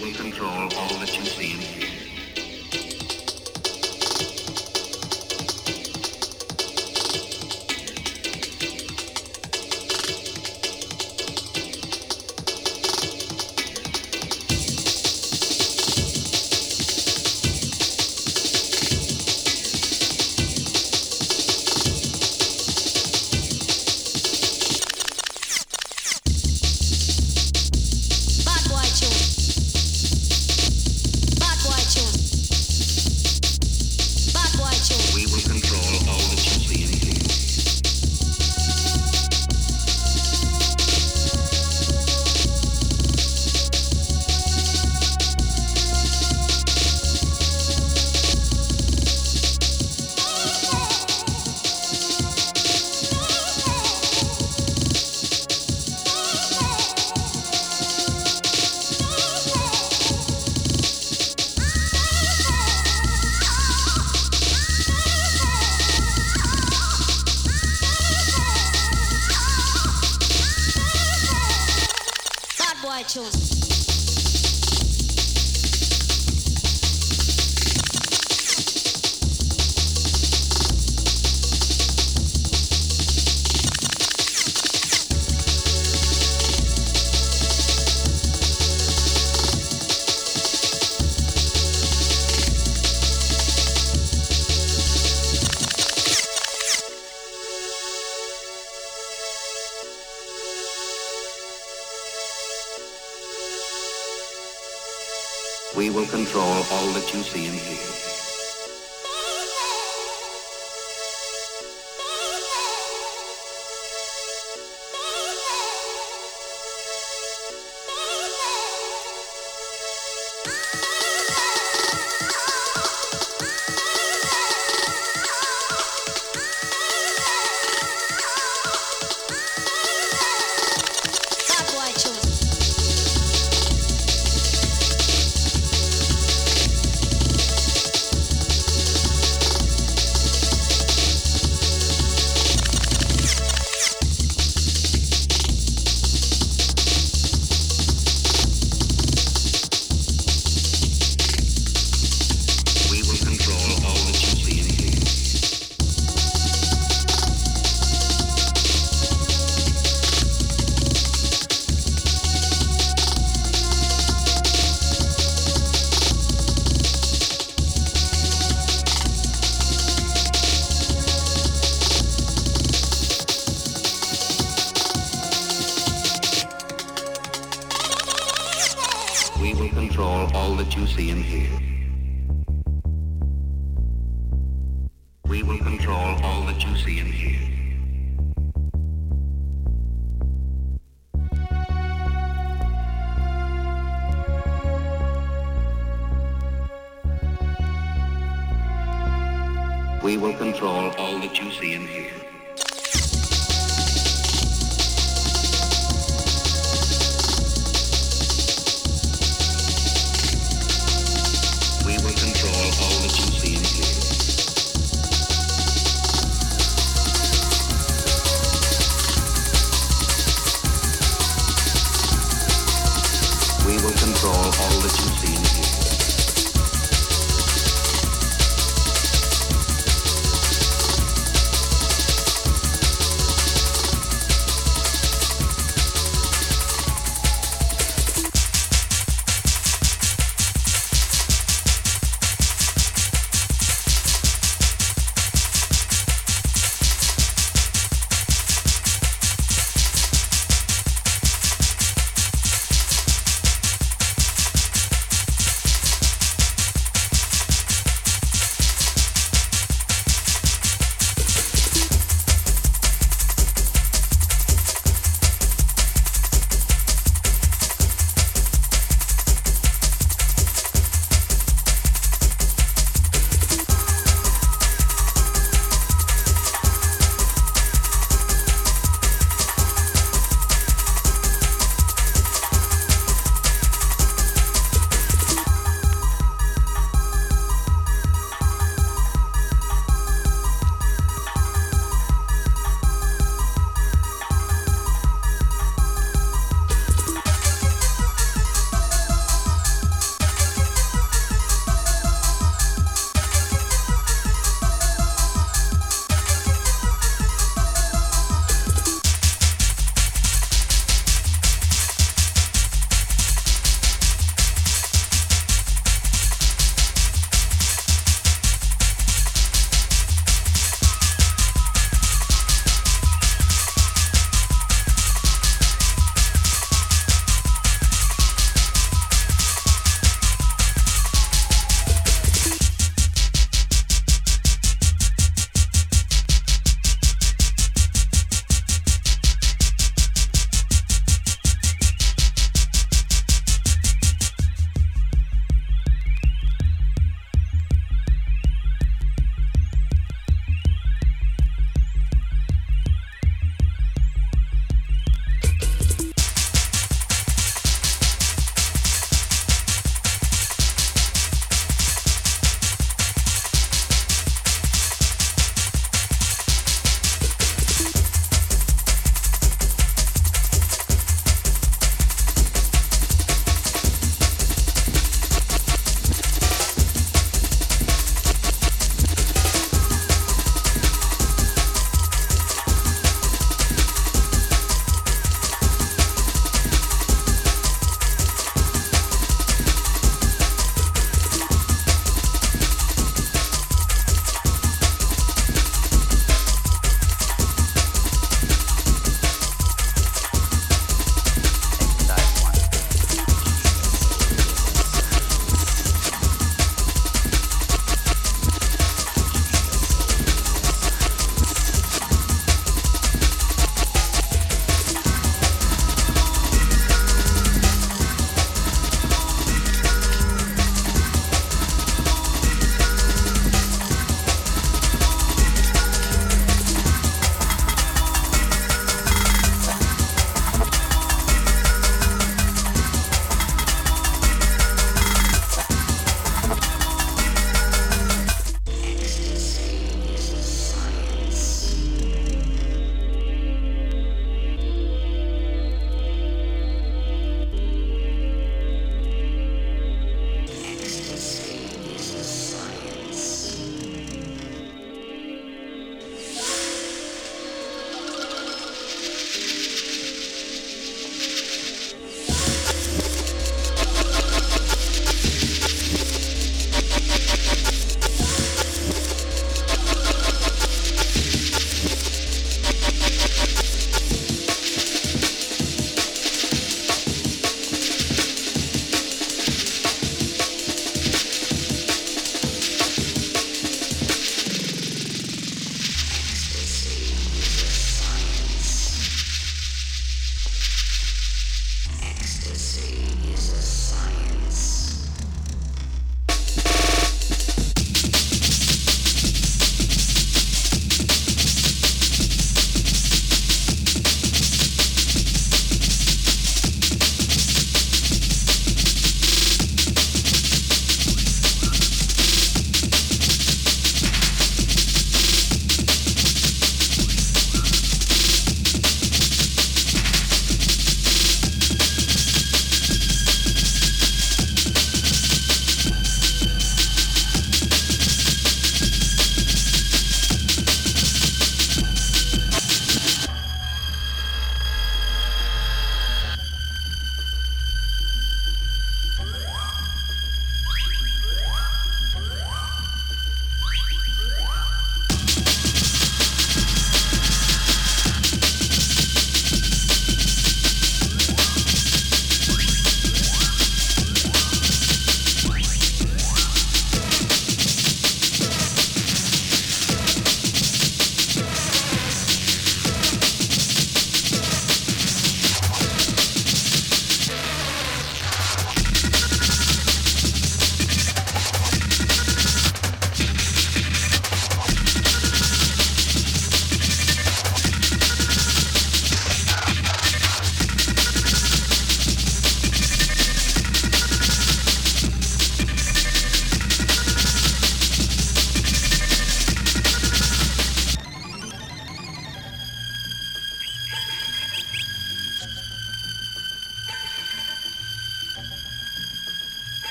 will control all that you see and hear. We will control all that you see and hear.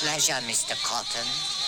Pleasure, Mr. Cotton?